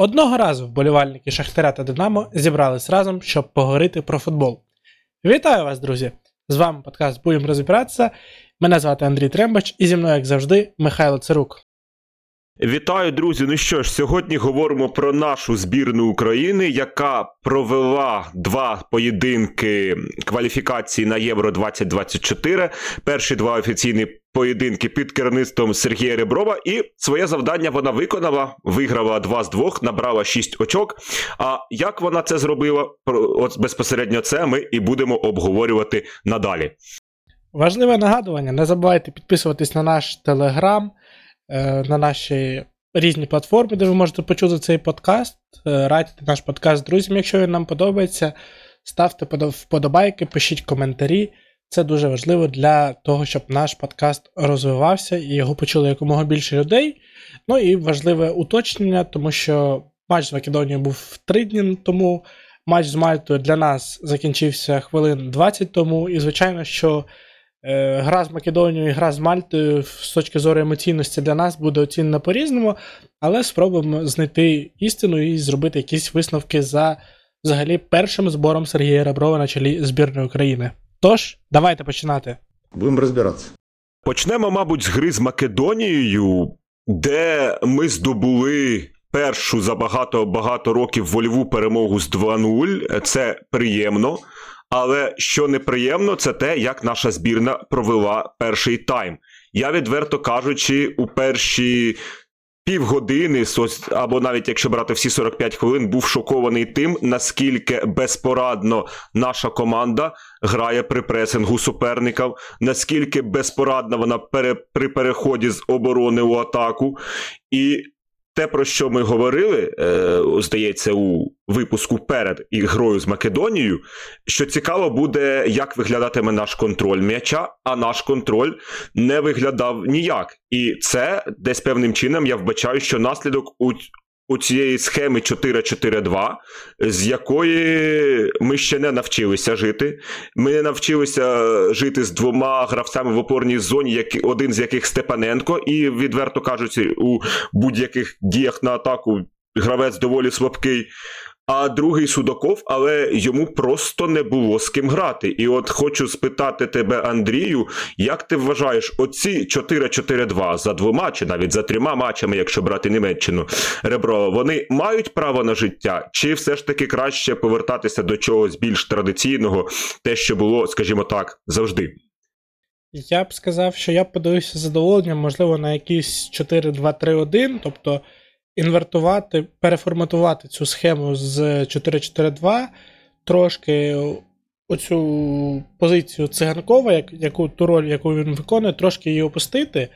Одного разу вболівальники Шахтаря та Динамо зібрались разом, щоб поговорити про футбол. Вітаю вас, друзі! З вами подкаст Будемо розібратися. Мене звати Андрій Трембач, і зі мною, як завжди, Михайло Цирук. Вітаю, друзі! Ну що ж, сьогодні говоримо про нашу збірну України, яка провела два поєдинки кваліфікації на Євро 2024. Перші два офіційні поєдинки під керівництвом Сергія Реброва, і своє завдання вона виконала. Виграла два з двох, набрала шість очок. А як вона це зробила? От безпосередньо це ми і будемо обговорювати надалі. Важливе нагадування: не забувайте підписуватись на наш телеграм. Е, на наші різні платформи, де ви можете почути цей подкаст. Е, радьте наш подкаст друзям, якщо він нам подобається. Ставте вподобайки, пишіть коментарі. Це дуже важливо для того, щоб наш подкаст розвивався і його почули якомога більше людей. Ну і важливе уточнення, тому що матч з Македонією був три дні тому. Матч з Мальтою для нас закінчився хвилин 20 тому, і, звичайно, що гра з Македонією і гра з Мальтою з точки зору емоційності для нас буде оцінена по-різному, але спробуємо знайти істину і зробити якісь висновки за взагалі першим збором Сергія Реброва на чолі збірної України. Тож, давайте починати. Будемо розбиратися. Почнемо, мабуть, з гри з Македонією, де ми здобули. Першу за багато-багато років вольову перемогу з 2-0. Це приємно. Але що неприємно, це те, як наша збірна провела перший тайм. Я відверто кажучи, у перші півгодини, або навіть якщо брати всі 45 хвилин, був шокований тим, наскільки безпорадно наша команда грає при пресингу суперників, наскільки безпорадна вона пере, при переході з оборони у атаку. І те, про що ми говорили, е, здається, у випуску перед ігрою з Македонією, що цікаво буде, як виглядатиме наш контроль м'яча, а наш контроль не виглядав ніяк. І це десь певним чином я вбачаю, що наслідок у у цієї схеми 4-4-2, з якої ми ще не навчилися жити. Ми не навчилися жити з двома гравцями в опорній зоні, які, один з яких Степаненко, і, відверто кажучи, у будь-яких діях на атаку гравець доволі слабкий а другий Судаков, але йому просто не було з ким грати. І от хочу спитати тебе, Андрію, як ти вважаєш, оці 4-4-2 за двома чи навіть за трьома матчами, якщо брати Німеччину Ребро, вони мають право на життя, чи все ж таки краще повертатися до чогось більш традиційного, те, що було, скажімо так, завжди? Я б сказав, що я подивився задоволенням, можливо, на якісь 4-2-3-1, тобто інвертувати, переформатувати цю схему з 4-4-2, трошки оцю позицію циганкова, як, яку ту роль, яку він виконує, трошки її опустити.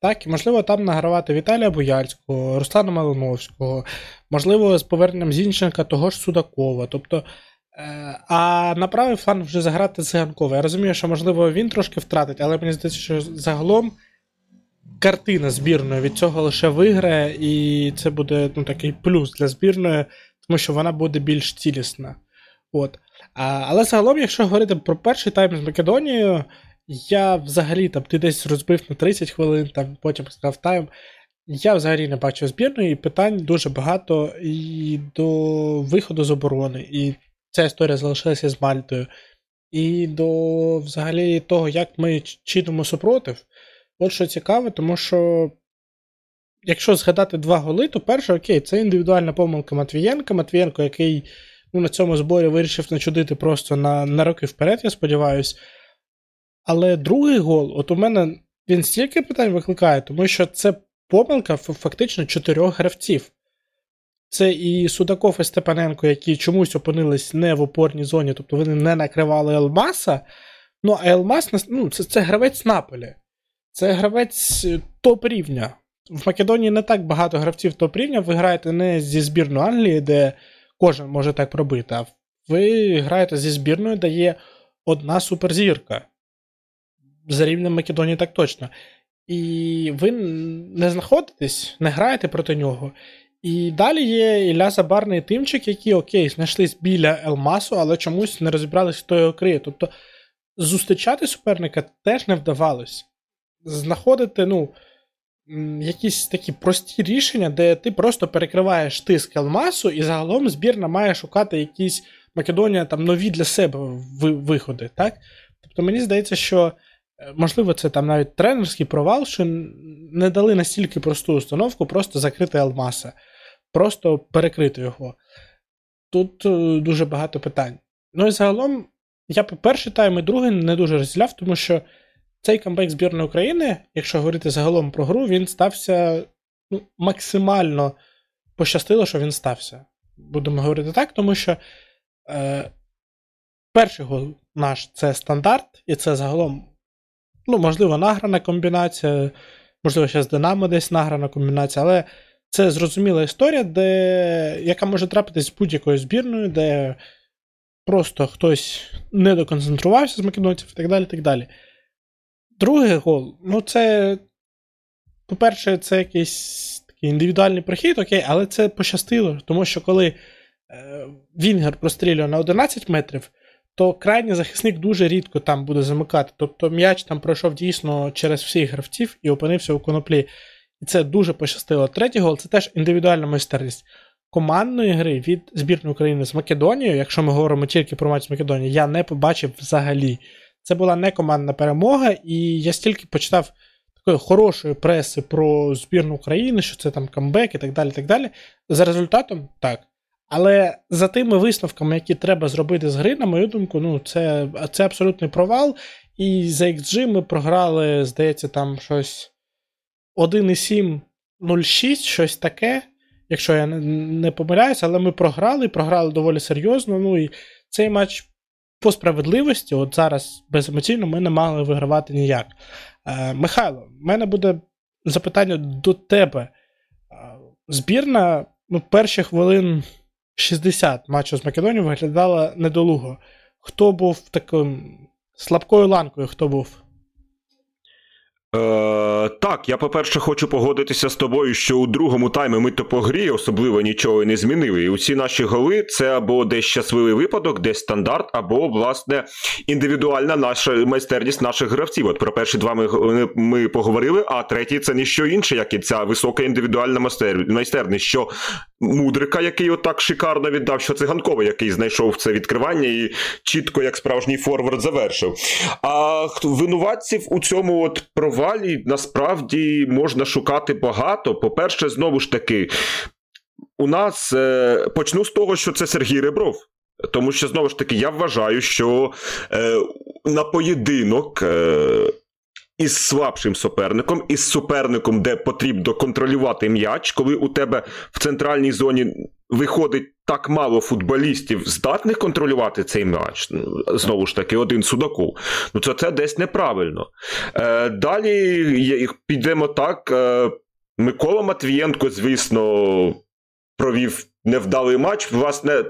Так, і можливо, там награвати Віталія Бояльського, Руслана Малиновського, можливо, з поверненням Зінченка того ж Судакова. Тобто, е, а на правий фланг вже заграти циганкова. Я розумію, що, можливо, він трошки втратить, але мені здається, що загалом картина збірної від цього лише виграє, і це буде ну, такий плюс для збірної, тому що вона буде більш цілісна. От. А, Але загалом, якщо говорити про перший тайм з Македонією, я взагалі там ти десь розбив на 30 хвилин, там потім сказав тайм. Я взагалі не бачу збірної, і питань дуже багато і до виходу з оборони. І ця історія залишилася з Мальтою. І до взагалі того, як ми чинимо супротив. От що цікаве, тому що. Якщо згадати два голи, то перше, окей, це індивідуальна помилка Матвієнка. Матвієнко, який ну, на цьому зборі вирішив начудити просто на на роки вперед, я сподіваюся. Але другий гол, от у мене він стільки питань викликає, тому що це помилка фактично чотирьох гравців. Це і Судаков, і Степаненко, які чомусь опинились не в опорній зоні, тобто вони не накривали Елмаса. Ну, а Елмас ну, це, це гравець Наполі. Це гравець е, топ рівня. В Македонії не так багато гравців топ рівня. Ви граєте не зі збірною Англії, де кожен може так робити, а ви граєте зі збірною, де є одна суперзірка. За рівнем Македонії так точно. І ви не знаходитесь, не граєте проти нього. І далі є Ілля Забарний Тимчик, які, окей, знайшлись біля Елмасу, але чомусь не розібрались, хто його криє. Тобто зустрічати суперника теж не вдавалось знаходити, ну, якісь такі прості рішення, де ти просто перекриваєш тиск Елмасу, і загалом збірна має шукати якісь Македонія там нові для себе виходи. так? Тобто мені здається, що е, можливо це там навіть тренерський провал, що не дали настільки просту установку, просто закрити Алмаса, просто перекрити його. Тут е, дуже багато питань. Ну і загалом, я по перший тайм і другий не дуже розділяв, тому що цей камбек збірної України, якщо говорити загалом про гру, він стався ну, максимально пощастило, що він стався. Будемо говорити так, тому що е, перший гол наш це стандарт, і це загалом, ну, можливо, награна комбінація, можливо, ще з Динамо десь награна комбінація, але це зрозуміла історія, де, яка може трапитись з будь-якою збірною, де просто хтось не доконцентрувався з македонців і так далі. так далі. Другий гол, ну, це, по-перше, це якийсь такий індивідуальний прохід, окей, але це пощастило, тому що коли е, Вінгер прострілює на 11 метрів, то крайній захисник дуже рідко там буде замикати. Тобто м'яч там пройшов дійсно через всіх гравців і опинився у коноплі. І це дуже пощастило. Третій гол це теж індивідуальна майстерність. Командної гри від збірної України з Македонією, якщо ми говоримо тільки про матч з Македонією, я не побачив взагалі. Це була не командна перемога, і я стільки почитав такої хорошої преси про збірну України, що це там камбек і так далі. так далі. За результатом, так. Але за тими висновками, які треба зробити з гри, на мою думку, ну, це це абсолютний провал. І за XG ми програли, здається, там щось 1,7-0,6, щось таке, якщо я не, помиляюся, але ми програли, програли доволі серйозно. Ну і цей матч по справедливості, от зараз беземоційно, ми не мали вигравати ніяк. Е, Михайло, в мене буде запитання до тебе. Е, збірна ну, перші хвилин 60 матчу з Македонією виглядала недолуго. Хто був таким слабкою ланкою, хто був? Е, Так, я, по-перше, хочу погодитися з тобою, що у другому таймі ми то по грі особливо нічого не змінили. І усі наші голи це або десь щасливий випадок, десь стандарт, або, власне, індивідуальна наша майстерність наших гравців. От про перші два ми ми поговорили, а третій це ніщо інше, як і ця висока індивідуальна майстерність. що Мудрика, який отак шикарно віддав, що циганкова, який знайшов це відкривання і чітко, як справжній форвард, завершив. А винуватців у цьому от провалі насправді можна шукати багато. По-перше, знову ж таки, у нас е, почну з того, що це Сергій Ребров. Тому що знову ж таки я вважаю, що е, на поєдинок е, із слабшим суперником, із суперником, де потрібно контролювати м'яч, коли у тебе в центральній зоні виходить так мало футболістів, здатних контролювати цей м'яч. Ну, знову ж таки, один Судаков. Ну це це десь неправильно. Е, Далі підемо так. Е, Микола Матвієнко, звісно, провів невдалий матч. Власне,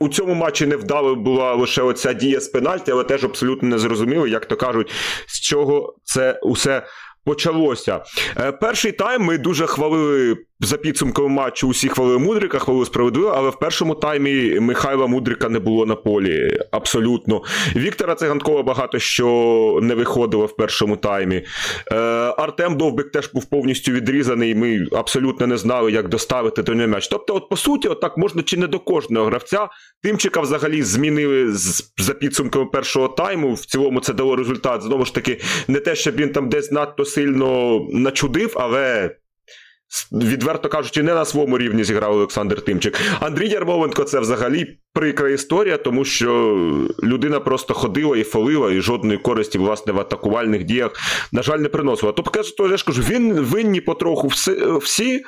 у цьому матчі невдало була лише оця дія з пенальті, але теж абсолютно не зрозуміло, як то кажуть, з чого це усе почалося. Е, перший тайм ми дуже хвалили за підсумком матчу усі хвалили Мудрика, хвалили справедливо, але в першому таймі Михайла Мудрика не було на полі. Абсолютно. Віктора Циганкова багато що не виходило в першому таймі. Е, Артем Довбик теж був повністю відрізаний. Ми абсолютно не знали, як доставити до нього м'яч. Тобто, от по суті, отак можна чи не до кожного гравця. Тимчика взагалі змінили за підсумками першого тайму. В цілому це дало результат. Знову ж таки, не те, щоб він там десь надто сильно начудив, але відверто кажучи, не на своєму рівні зіграв Олександр Тимчик. Андрій Ярмоленко це взагалі прикра історія, тому що людина просто ходила і фолила, і жодної користі, власне, в атакувальних діях, на жаль, не приносила. Тобто, то я ж кажу, він винні потроху всі, всі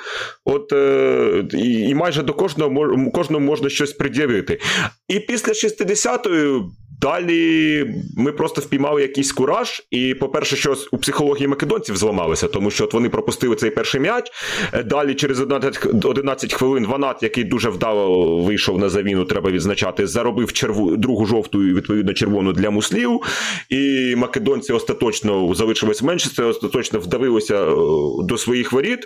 от, е, і, майже до кожного кожному можна щось пред'явити. І після 60-ї. Далі ми просто впіймали якийсь кураж, і, по-перше, що у психології македонців зламалося, тому що от вони пропустили цей перший м'яч. Е, далі, через 11, 11 хвилин, Ванат, який дуже вдало вийшов на заміну, треба відзначати, заробив черву, другу жовту і відповідно червону для муслів. І македонці остаточно залишились менше, це остаточно вдавилося е, до своїх воріт.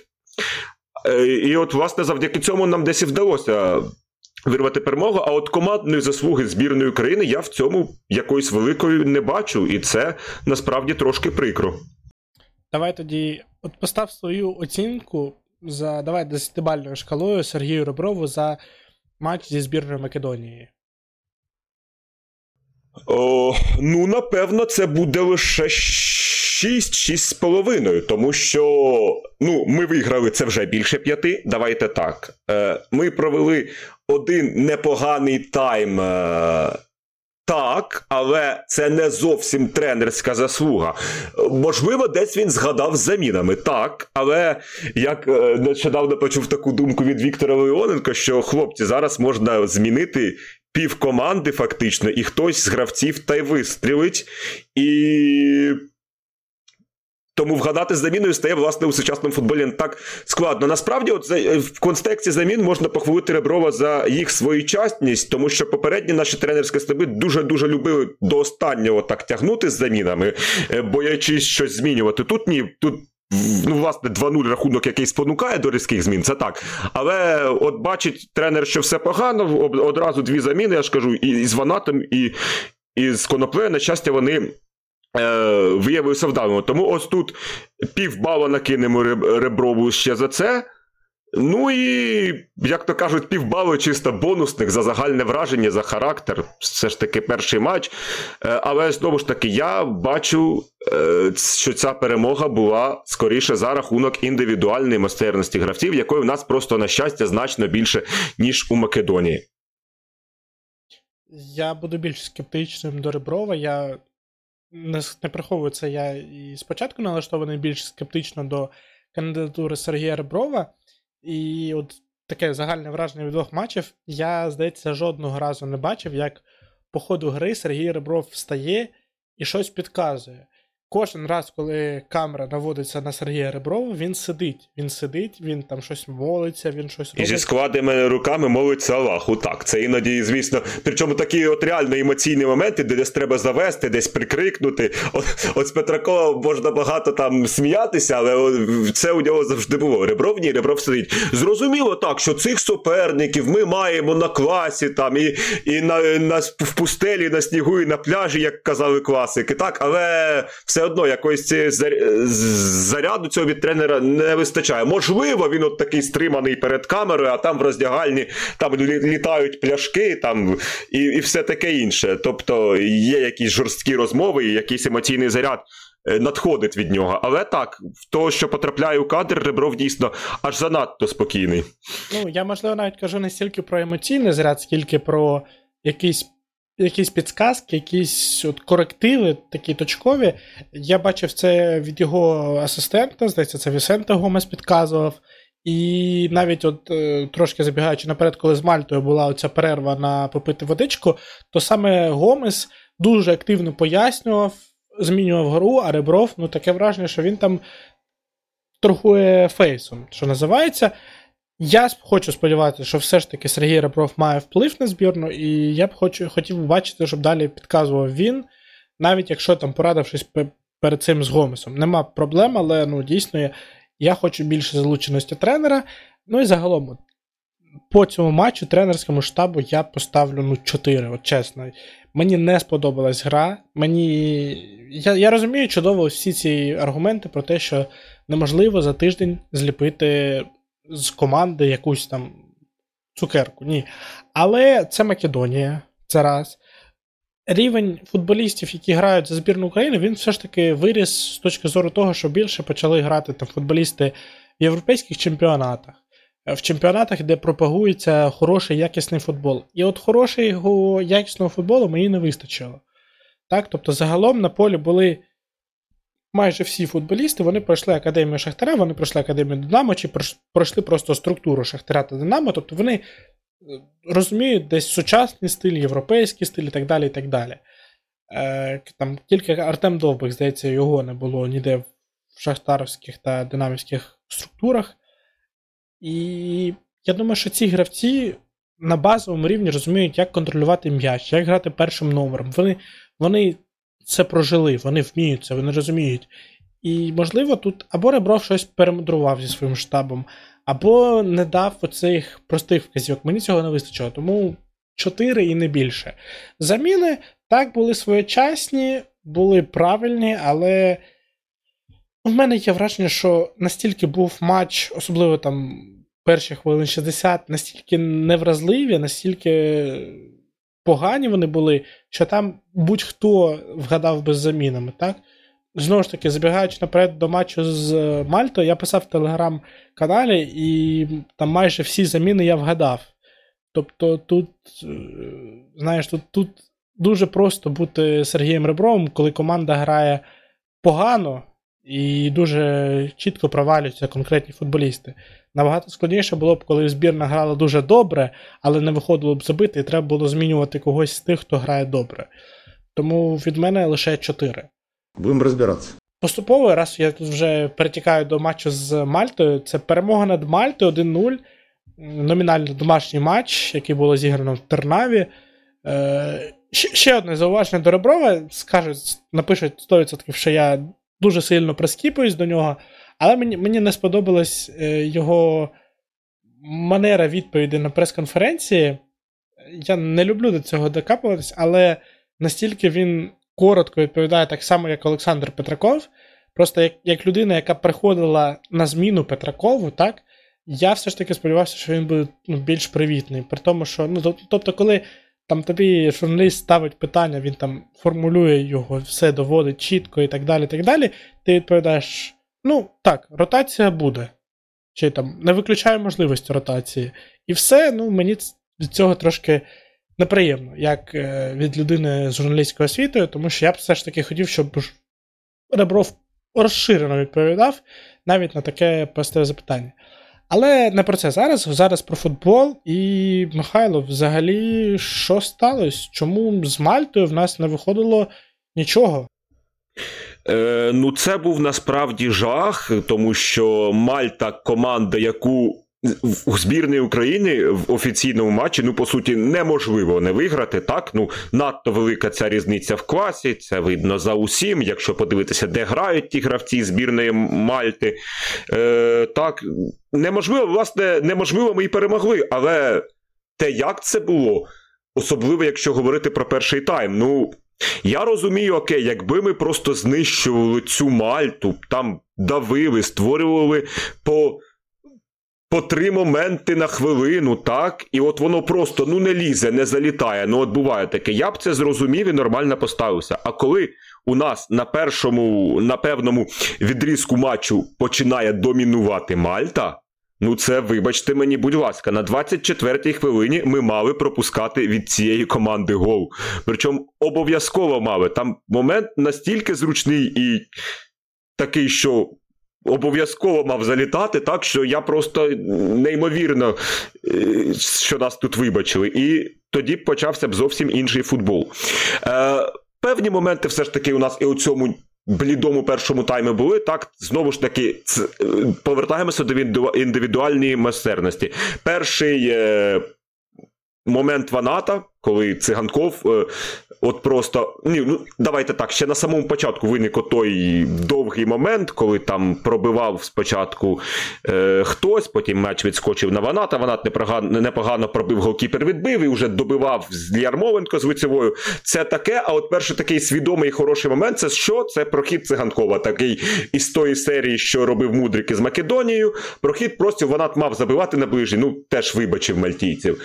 Е, і от, власне, завдяки цьому нам десь і вдалося вирвати перемогу. А от командної заслуги збірної України я в цьому якоїсь великої не бачу, і це насправді трошки прикро. давай тоді от постав свою оцінку за давай десятибальною шкалою Сергію Реброву за матч зі збірною Македонії. О, Ну, напевно, це буде лише 6-6,5, тому що ну, ми виграли це вже більше п'яти. Давайте так. Е, Ми провели один непоганий тайм. Е, так, але це не зовсім тренерська заслуга. Можливо, десь він згадав з замінами. Так, але як е, нещодавно почув таку думку від Віктора Леоненка, що хлопці зараз можна змінити пів команди, фактично, і хтось з гравців та й вистрілить. І. Тому вгадати заміною стає, власне, у сучасному футболі не так складно. Насправді, от в контексті замін можна похвалити Реброва за їх своєчасність, тому що попередні наші тренерські стаби дуже-дуже любили до останнього так тягнути з замінами, е, боячись щось змінювати. Тут ні, тут ну, власне, 2-0 рахунок, який спонукає до різких змін, це так. Але от бачить тренер, що все погано, одразу дві заміни, я ж кажу, і з Ванатом, і, і з Коноплею, на щастя, вони. Е, виявився вдалими. Тому ось тут півбала накинемо Реброву ще за це. Ну і, як то кажуть, півбалу чисто бонусних за загальне враження, за характер. Все ж таки перший матч. Е, але знову ж таки, я бачу, е, що ця перемога була скоріше за рахунок індивідуальної майстерності гравців, якої в нас просто, на щастя, значно більше, ніж у Македонії. Я буду більш скептичним до Реброва. Я не, не приховую це. Я і спочатку налаштований більш скептично до кандидатури Сергія Реброва. І от таке загальне враження від двох матчів. Я, здається, жодного разу не бачив, як по ходу гри Сергій Ребров встає і щось підказує. Кожен раз, коли камера наводиться на Сергія Реброва, він сидить. Він сидить, він там щось молиться, він щось робить. І зі складеними руками молиться Аллаху. Так, це іноді, звісно. Причому такі от реально емоційні моменти, де десь треба завести, десь прикрикнути. От, от з Петракова можна багато там сміятися, але це у нього завжди було. Ребров ні, Ребров сидить. Зрозуміло так, що цих суперників ми маємо на класі там і і на, на в пустелі, на снігу, і на пляжі, як казали класики. Так, але все одно якоїсь заряду цього від тренера не вистачає. Можливо, він от такий стриманий перед камерою, а там в роздягальні там літають пляшки там і і все таке інше. Тобто є якісь жорсткі розмови, і якийсь емоційний заряд. Е, надходить від нього, але так, в того, що потрапляє у кадр, Ребров дійсно аж занадто спокійний. Ну, я можливо навіть кажу не стільки про емоційний заряд, скільки про якийсь якісь підсказки, якісь от корективи, такі точкові. Я бачив це від його асистента, здається, це Вісенте Гомес підказував. І навіть от е, трошки забігаючи наперед, коли з Мальтою була оця перерва на попити водичку, то саме Гомес дуже активно пояснював, змінював гру, а Ребров, ну таке враження, що він там торгує фейсом, що називається. Я хочу сподіватися, що все ж таки Сергій Ребров має вплив на збірну, і я б хочу, хотів бачити, щоб далі підказував він, навіть якщо там порадившись перед цим з Гомесом. Нема проблем, але ну, дійсно я хочу більше залученості тренера. Ну і загалом, по цьому матчу тренерському штабу я поставлю ну, 4, от чесно. Мені не сподобалась гра. Мені. Я я розумію чудово всі ці аргументи про те, що неможливо за тиждень зліпити з команди якусь там цукерку. Ні. Але це Македонія, це раз. Рівень футболістів, які грають за збірну України, він все ж таки виріс з точки зору того, що більше почали грати там футболісти в європейських чемпіонатах, в чемпіонатах, де пропагується хороший якісний футбол. І от хорошого якісного футболу мені не вистачило. Так? Тобто, загалом на полі були майже всі футболісти вони пройшли академію Шахтаря, вони пройшли академію Динамо, чи пройшли просто структуру Шахтаря та Динамо, тобто вони е, розуміють десь сучасний стиль, європейський стиль і так далі. і так далі. Е, там Тільки Артем Довбик, здається, його не було ніде в шахтарських та динамівських структурах. І я думаю, що ці гравці на базовому рівні розуміють, як контролювати м'яч, як грати першим номером. Вони вони це прожили, вони вміють це, вони розуміють. І, можливо, тут або Ребров щось перемудрував зі своїм штабом, або не дав оцих простих вказівок. Мені цього не вистачило, тому 4 і не більше. Заміни так були своєчасні, були правильні, але У мене є враження, що настільки був матч, особливо там перші хвилин 60, настільки невразливі, настільки погані вони були, що там будь-хто вгадав без замінами, так? Знову ж таки, забігаючи наперед до матчу з Мальтою, я писав в телеграм-каналі, і там майже всі заміни я вгадав. Тобто тут, е, знаєш, тут тут дуже просто бути Сергієм Ребровим, коли команда грає погано і дуже чітко провалюються конкретні футболісти. Набагато складніше було б, коли збірна грала дуже добре, але не виходило б забити, і треба було змінювати когось з тих, хто грає добре. Тому від мене лише 4. Будемо розбиратися. Поступово, раз я тут вже перетікаю до матчу з Мальтою, це перемога над Мальтою 1-0. Номінально домашній матч, який було зіграно в Тернаві. Е, ще одне зауваження до Реброва. Скажуть, напишуть 100%, що я дуже сильно прискіпуюсь до нього, але мені мені не сподобалась е, його манера відповіді на прес-конференції. Я не люблю до цього докапуватись, але настільки він коротко відповідає так само, як Олександр Петраков. Просто як як людина, яка приходила на зміну Петракову, так, я все ж таки сподівався, що він буде ну, більш привітний. При тому, що, ну, тобто, коли там тобі журналіст ставить питання, він там формулює його, все доводить чітко і так далі. так далі, Ти відповідаєш: ну, так, ротація буде. Чи там не виключаю можливості ротації. І все, ну, мені від цього трошки неприємно, як е, від людини з журналістською освітою, тому що я б все ж таки хотів, щоб Ребров розширено відповідав навіть на таке просте запитання. Але не про це зараз. Зараз про футбол. І, Михайло, взагалі, що сталося? Чому з Мальтою в нас не виходило нічого? Е, Ну, це був насправді жах, тому що Мальта команда, яку у збірної України в офіційному матчі, ну, по суті, неможливо не виграти. Так, ну надто велика ця різниця в класі. Це видно за усім. Якщо подивитися, де грають ті гравці збірної Мальти. Е, Так, неможливо, власне, неможливо, ми і перемогли. Але те, як це було, особливо, якщо говорити про перший тайм, ну. Я розумію, окей, якби ми просто знищували цю мальту, там давили, створювали по по три моменти на хвилину, так? І от воно просто ну не лізе, не залітає. Ну от буває таке. Я б це зрозумів і нормально поставився. А коли у нас на першому, на певному відрізку матчу починає домінувати Мальта. Ну, це, вибачте мені, будь ласка, на 24-й хвилині ми мали пропускати від цієї команди гол. Причому обов'язково мали. Там момент настільки зручний і такий, що обов'язково мав залітати, так що я просто неймовірно, е, що нас тут вибачили. І тоді почався б зовсім інший футбол. Е, Певні моменти все ж таки у нас і у цьому. Блідому першому таймі були, так, знову ж таки, е, повертаємося до індивідуальної майстерності. Перший е, момент Ваната, коли циганков е, От просто ні, ну давайте так. Ще на самому початку виник той довгий момент, коли там пробивав спочатку е, хтось, потім меч відскочив на Ваната. Ванат непогано, непогано пробив голкіпер, відбив і вже добивав з Ярмоленко з лицевою. Це таке. А от перший такий свідомий і хороший момент це що? Це прохід циганкова, такий із тої серії, що робив Мудрик із Македонією. Прохід просто Ванат мав забивати на ближній. Ну теж вибачив мальтійців.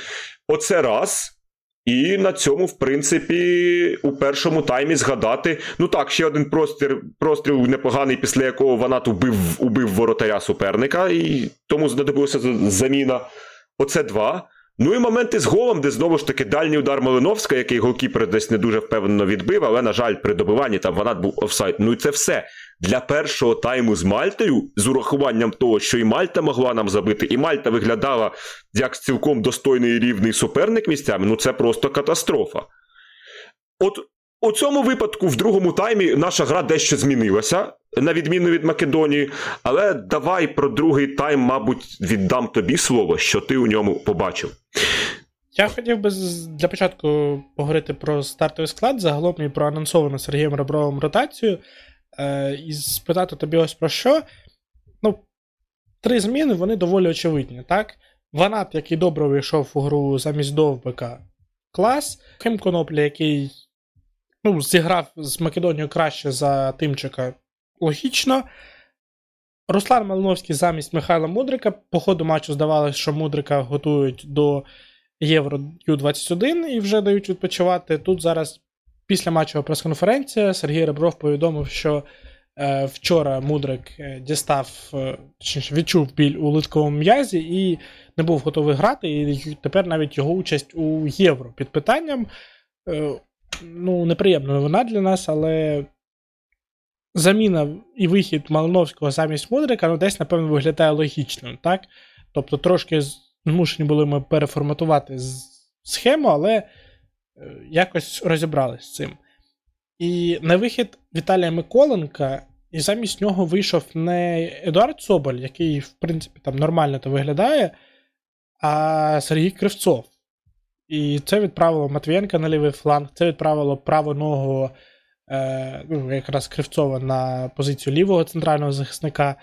Оце раз. І на цьому, в принципі, у першому таймі згадати. Ну так, ще один простріл, простріл непоганий, після якого Ванат убив убив воротаря суперника, і тому знадобилася заміна. Оце два. Ну і моменти з голом, де знову ж таки дальній удар Малиновська, який голкіпер десь не дуже впевнено відбив, але, на жаль, при добиванні там Ванат був офсайд. Ну і це все для першого тайму з Мальтою, з урахуванням того, що і Мальта могла нам забити, і Мальта виглядала як цілком достойний і рівний суперник місцями, ну це просто катастрофа. От у цьому випадку, в другому таймі, наша гра дещо змінилася, на відміну від Македонії. Але давай про другий тайм, мабуть, віддам тобі слово, що ти у ньому побачив. Я хотів би для початку поговорити про стартовий склад, загалом і про анонсовану Сергієм Ребровим ротацію. Е, і спитати тобі ось про що. Ну, три зміни вони доволі очевидні, так? Ванат, який добре вийшов у гру замість Довбика, клас. Хим Конопля, який ну, зіграв з Македонією краще за Тимчика, логічно. Руслан Малиновський замість Михайла Мудрика. По ходу матчу здавалося, що Мудрика готують до Євро Ю-21 і вже дають відпочивати. Тут зараз після матчова прес-конференція Сергій Ребров повідомив, що е, вчора Мудрик е, дістав, е, точніше, відчув біль у литковому м'язі і не був готовий грати. І тепер навіть його участь у Євро під питанням. Е, ну, неприємна новина для нас, але заміна і вихід Малиновського замість Мудрика ну, десь, напевно, виглядає логічним. так? Тобто трошки змушені були ми переформатувати схему, але якось розібрались з цим. І на вихід Віталія Миколенка, і замість нього вийшов не Едуард Соболь, який, в принципі, там нормально то виглядає, а Сергій Кривцов. І це відправило Матвієнка на лівий фланг, це відправило правоного е, ну, якраз Кривцова на позицію лівого центрального захисника.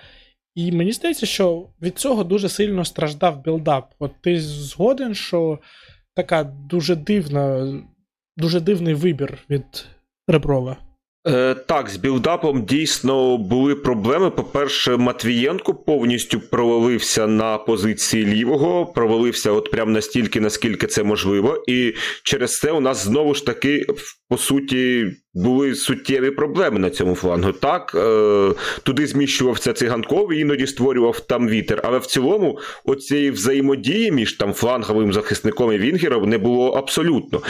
І мені здається, що від цього дуже сильно страждав build-up. От ти згоден, що така дуже дивна, дуже дивний вибір від Реброва. Е, Так, з білдапом дійсно були проблеми. По-перше, Матвієнко повністю провалився на позиції лівого, провалився от прям настільки, наскільки це можливо. І через це у нас знову ж таки, по суті, були суттєві проблеми на цьому флангу. Так, е, туди зміщувався циганков і іноді створював там вітер. Але в цілому, оцієї взаємодії між там фланговим захисником і Вінгером не було абсолютно.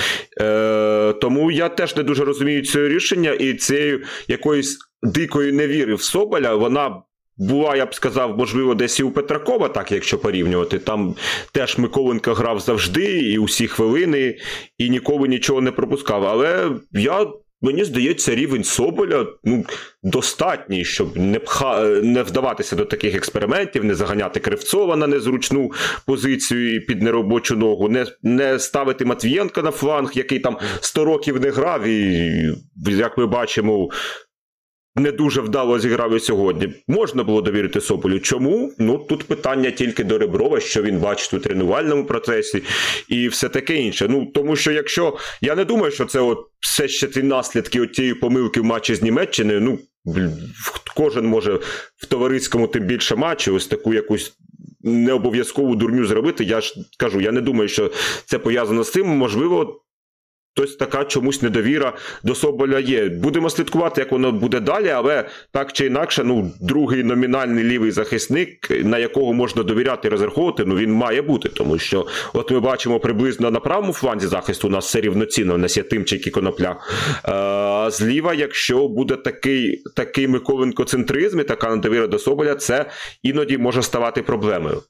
Е, Тому я теж не дуже розумію це рішення, і цією якоїсь дикої невіри в Соболя вона. Була, я б сказав, можливо, десь і у Петракова, так якщо порівнювати. Там теж Миколенко грав завжди, і усі хвилини, і ніколи нічого не пропускав. Але я Мені здається, рівень Соболя ну, достатній, щоб не пха... не вдаватися до таких експериментів, не заганяти Кривцова на незручну позицію під неробочу ногу, не не ставити Матвієнка на фланг, який там 100 років не грав, і, як ми бачимо, не дуже вдало зіграв і сьогодні. Можна було довірити Соболю. Чому? Ну тут питання тільки до Реброва, що він бачить у тренувальному процесі і все таке інше. Ну тому що якщо я не думаю, що це от все ще ті наслідки от тієї помилки в матчі з Німеччиною, ну кожен може в товариському тим більше матчі, ось таку якусь. Не обов'язкову дурню зробити. Я ж кажу, я не думаю, що це пов'язано з цим. Можливо, Тобто така чомусь недовіра до Соболя є. Будемо слідкувати, як воно буде далі, але так чи інакше, ну, другий номінальний лівий захисник, на якого можна довіряти і розраховувати, ну він має бути. Тому що, от ми бачимо приблизно на правому фланзі захисту у нас все рівноцінно, у нас є Тимчик і конопля. А, зліва, якщо буде такий такий Миколенко-центризм і така недовіра до Соболя, це іноді може ставати проблемою.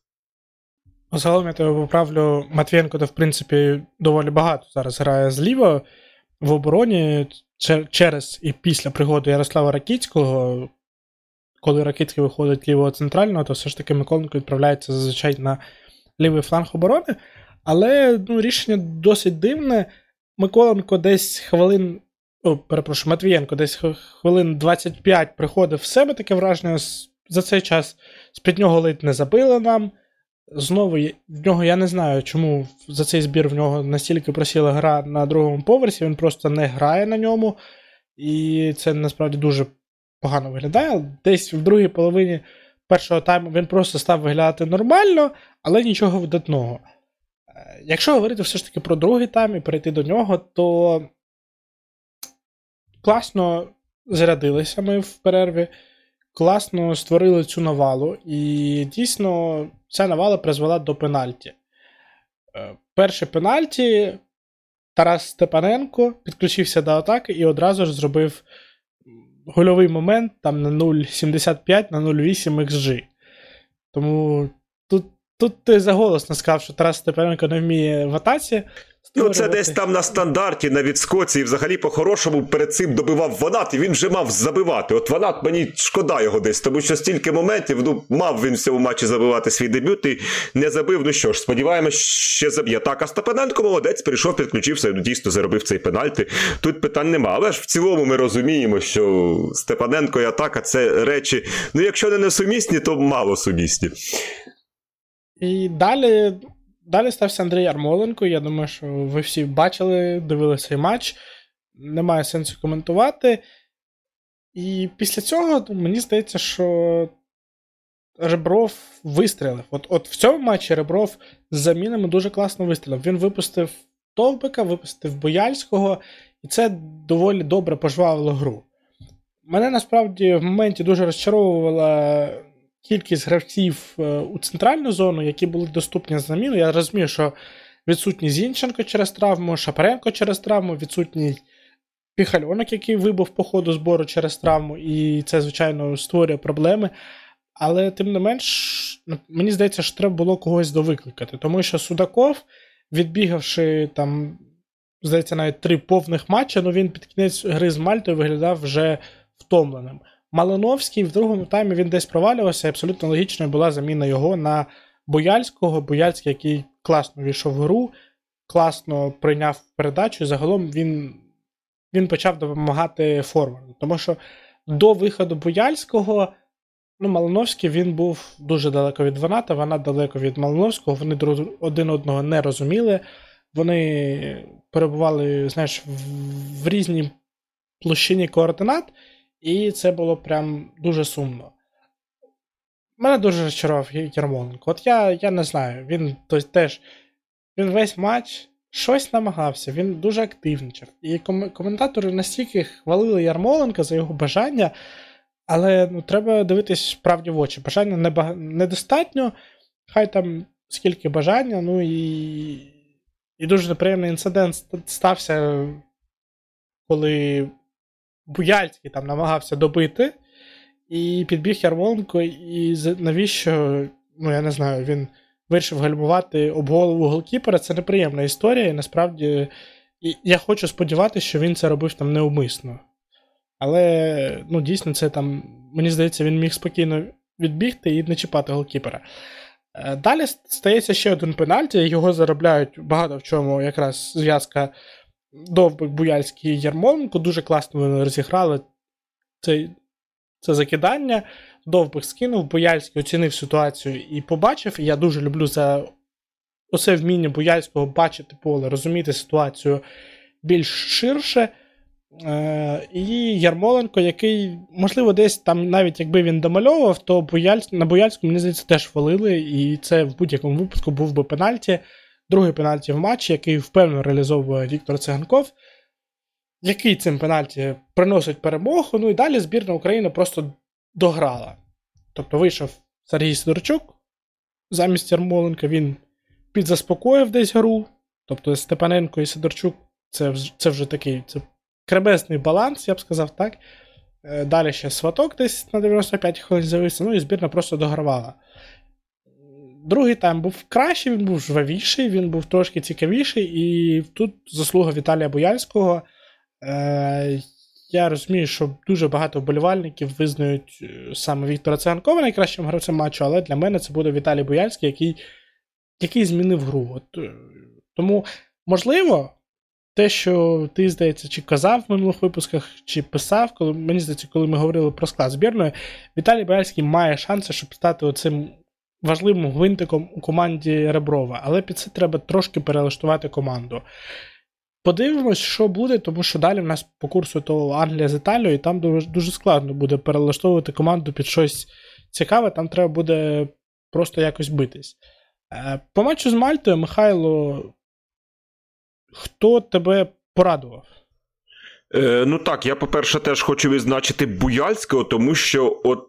Загалом я тебе поправлю, Матвієнко, то, в принципі, доволі багато зараз грає зліва в обороні через і після пригоди Ярослава Ракіцького. Коли Ракіцький виходить лівого центрального, то все ж таки Миколенко відправляється зазвичай на лівий фланг оборони. Але ну, рішення досить дивне. Миколенко десь хвилин. О, перепрошую, Матвієнко десь хвилин 25 приходив в себе таке враження. За цей час з-під нього ледь не забили нам. Знову в нього я не знаю, чому за цей збір в нього настільки просіла гра на другому поверсі, він просто не грає на ньому. І це насправді дуже погано виглядає. Десь в другій половині першого тайму він просто став виглядати нормально, але нічого видатного. Е, якщо говорити все ж таки про другий тайм і перейти до нього, то класно зарядилися ми в перерві класно створили цю навалу, і дійсно ця навала призвела до пенальті. Е, перше пенальті Тарас Степаненко підключився до атаки і одразу ж зробив гольовий момент там на 0,75 на 0,8 XG. Тому тут тут ти заголосно сказав, що Тарас Степаненко не вміє в атаці. Ну, це десь там на стандарті, на відскоці, і взагалі, по-хорошому, перед цим добивав Ванат, і він вже мав забивати. От Ванат мені шкода його десь, тому що стільки моментів, ну, мав він в цьому матчі забивати свій дебют і не забив. Ну що ж, сподіваємось, ще заб'є. Так, а Степаненко молодець, прийшов, підключився, ну, дійсно заробив цей пенальти. Тут питань нема. Але ж в цілому ми розуміємо, що Степаненко і атака це речі, ну, якщо не несумісні, то мало сумісні. І далі. Далі стався Андрій Армоленко. Я думаю, що ви всі бачили, дивилися цей матч. Немає сенсу коментувати. І після цього мені здається, що Ребров вистрілив. От от в цьому матчі Ребров з замінами дуже класно вистрілив. Він випустив Товбика, випустив Бояльського, і це доволі добре пожвавило гру. Мене насправді в моменті дуже розчаровувала кількість гравців е, у центральну зону, які були доступні з заміну. Я розумію, що відсутній Зінченко через травму, Шапаренко через травму, відсутній Піхальонок, який вибув по ходу збору через травму, і це, звичайно, створює проблеми. Але тим не менш, ну, мені здається, що треба було когось довикликати, тому що Судаков, відбігавши там, здається, навіть три повних матчі, ну він під кінець гри з Мальтою виглядав вже втомленим. Малиновський в другому таймі він десь провалювався, абсолютно логічною була заміна його на Бояльського. Бояльський, який класно війшов в гру, класно прийняв передачу, загалом він він почав допомагати форварду. Тому що до виходу Бояльського, ну, Малиновський він був дуже далеко від Ваната, вона далеко від Малиновського, вони один одного не розуміли. Вони перебували, знаєш, в, в різній площині координат, і це було прям дуже сумно. Мене дуже розчарував Ярмоленко. От я я не знаю, він то, теж він весь матч щось намагався, він дуже активничав. І коментатори настільки хвалили Ярмоленка за його бажання, але ну, треба дивитись справді в очі. Бажання небаг... недостатньо, хай там скільки бажання, ну і і дуже неприємний інцидент стався, коли Буяльський там намагався добити, і підбіг Ярмоленко, і навіщо, ну я не знаю, він вирішив гальмувати об голову голкіпера. Це неприємна історія, і насправді я хочу сподіватися, що він це робив там неумисно. Але ну, дійсно, це там, мені здається, він міг спокійно відбігти і не чіпати голкіпера. Е, далі стається ще один пенальті, його заробляють багато в чому якраз зв'язка Довбик, Буяльський і Ярмоленко. Дуже класно вони розіграли це, це закидання. Довбик скинув, Бояльський оцінив ситуацію і побачив. І я дуже люблю за оце вміння Бояльського бачити поле, розуміти ситуацію більш ширше. Е, І Ярмоленко, який, можливо, десь там, навіть якби він домальовував, то Бояль... на Бояльську, мені здається, теж хвалили, і це в будь-якому випадку був би пенальті. Другий пенальті в матчі, який впевнено реалізовує Віктор Циганков, який цим пенальті приносить перемогу. Ну і далі збірна України просто дограла. Тобто вийшов Сергій Сидорчук замість Ярмоленка, він підзаспокоїв десь гру. Тобто Степаненко і Сидорчук це це вже такий це кребесний баланс, я б сказав так. Е, далі ще сваток десь на 95 хвилин з'явився, ну і збірна просто догравала. Другий тайм був кращий, він був жвавіший, він був трошки цікавіший, і тут заслуга Віталія Бояльського. Е, я розумію, що дуже багато вболівальників визнають е, саме Віктора Циганкова найкращим гравцем матчу, але для мене це буде Віталій Бояльський, який який змінив гру. От, е, Тому, можливо, те, що ти, здається, чи казав в минулих випусках, чи писав, коли мені здається, коли ми говорили про склад збірної, Віталій Бояльський має шанси, щоб стати оцим важливим гвинтиком у команді Реброва, але під це треба трошки перелаштувати команду. Подивимось, що буде, тому що далі в нас по курсу то Англія з Італією, і там дуже, складно буде перелаштовувати команду під щось цікаве, там треба буде просто якось битись. Е, по матчу з Мальтою, Михайло, хто тебе порадував? Е, Ну так, я, по-перше, теж хочу відзначити Буяльського, тому що, от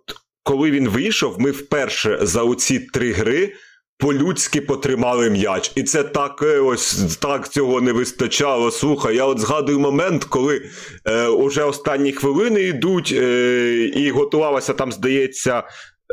коли він вийшов, ми вперше за оці три гри по-людськи потримали м'яч. І це так ось так цього не вистачало. Слухай, я от згадую момент, коли е, уже останні хвилини йдуть, е, і готувалася там, здається,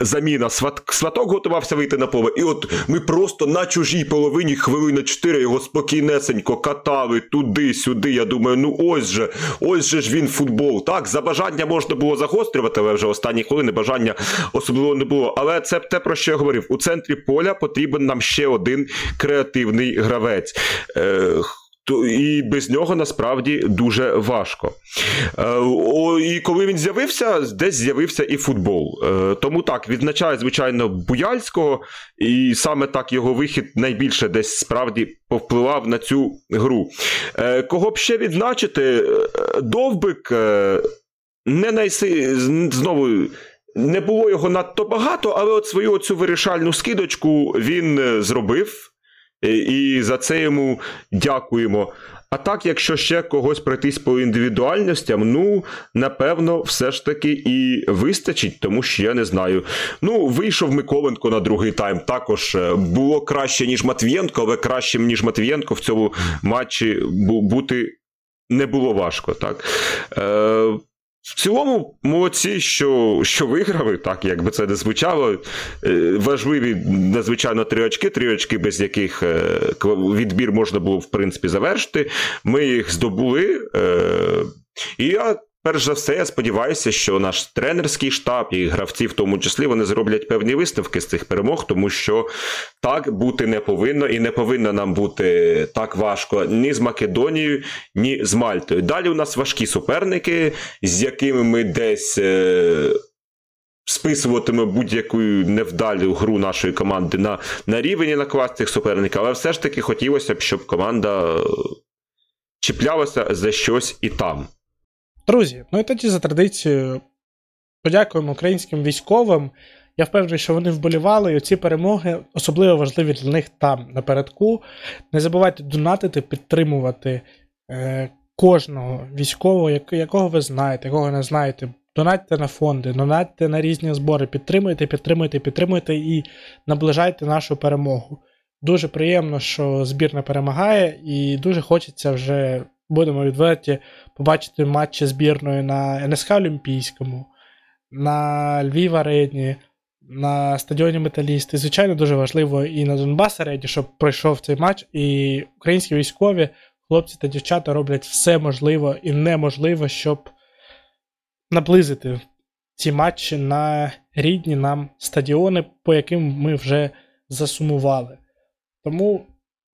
заміна. Сваток готувався вийти на поле. І от ми просто на чужій половині хвилини 4 його спокійнесенько катали туди-сюди. Я думаю, ну ось же, ось же ж він футбол. Так, за бажання можна було загострювати, але вже останні хвилини бажання особливо не було. Але це те, про що я говорив. У центрі поля потрібен нам ще один креативний гравець. Е, і без нього насправді дуже важко. Е, і коли він з'явився, десь з'явився і футбол. Е, тому так, відзначаю, звичайно, Буяльського, і саме так його вихід найбільше десь справді повпливав на цю гру. Е, кого б ще відзначити, Довбик не найси... знову не було його надто багато, але от свою цю вирішальну скидочку він зробив. І за це йому дякуємо. А так, якщо ще когось пройтись по індивідуальностям, ну напевно, все ж таки і вистачить, тому що я не знаю. Ну, вийшов Миколенко на другий тайм. Також е, було краще, ніж Матвієнко, але кращим, ніж Матвієнко, в цьому матчі бути не було важко. так. Е, в цілому, молодці, що що виграли, так як би це не звучало. Е, важливі надзвичайно три очки, три очки, без яких е, відбір можна було, в принципі, завершити. Ми їх здобули. Е, і я Перш за все, я сподіваюся, що наш тренерський штаб і гравці, в тому числі, вони зроблять певні виставки з цих перемог, тому що так бути не повинно, і не повинно нам бути так важко ні з Македонією, ні з Мальтою. Далі у нас важкі суперники, з якими ми десь. Е- Списуватиме будь-яку невдалю гру нашої команди на на рівень на клас цих суперників, але все ж таки хотілося б, щоб команда чіплялася за щось і там. Друзі, ну і тоді за традицією подякуємо українським військовим. Я впевнений, що вони вболівали, і оці перемоги особливо важливі для них там напередку. Не забувайте донатити, підтримувати е, кожного військового, якого ви знаєте, якого не знаєте. Донатьте на фонди, донатьте на різні збори, підтримуйте, підтримуйте, підтримуйте і наближайте нашу перемогу. Дуже приємно, що збірна перемагає, і дуже хочеться вже будемо відверті, побачити матчі збірної на НСК Олімпійському, на Львів Арені, на стадіоні Металісти. Звичайно, дуже важливо і на Донбас Арені, щоб пройшов цей матч. І українські військові, хлопці та дівчата роблять все можливе і неможливе, щоб наблизити ці матчі на рідні нам стадіони, по яким ми вже засумували. Тому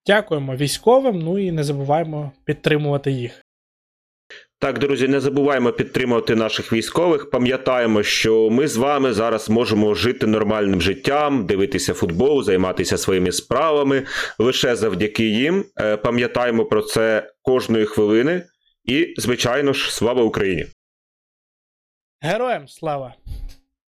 Дякуємо військовим, ну і не забуваємо підтримувати їх. Так, друзі, не забуваємо підтримувати наших військових. Пам'ятаємо, що ми з вами зараз можемо жити нормальним життям, дивитися футбол, займатися своїми справами лише завдяки їм. Е, пам'ятаємо про це кожної хвилини. І, звичайно ж, слава Україні! Героям слава!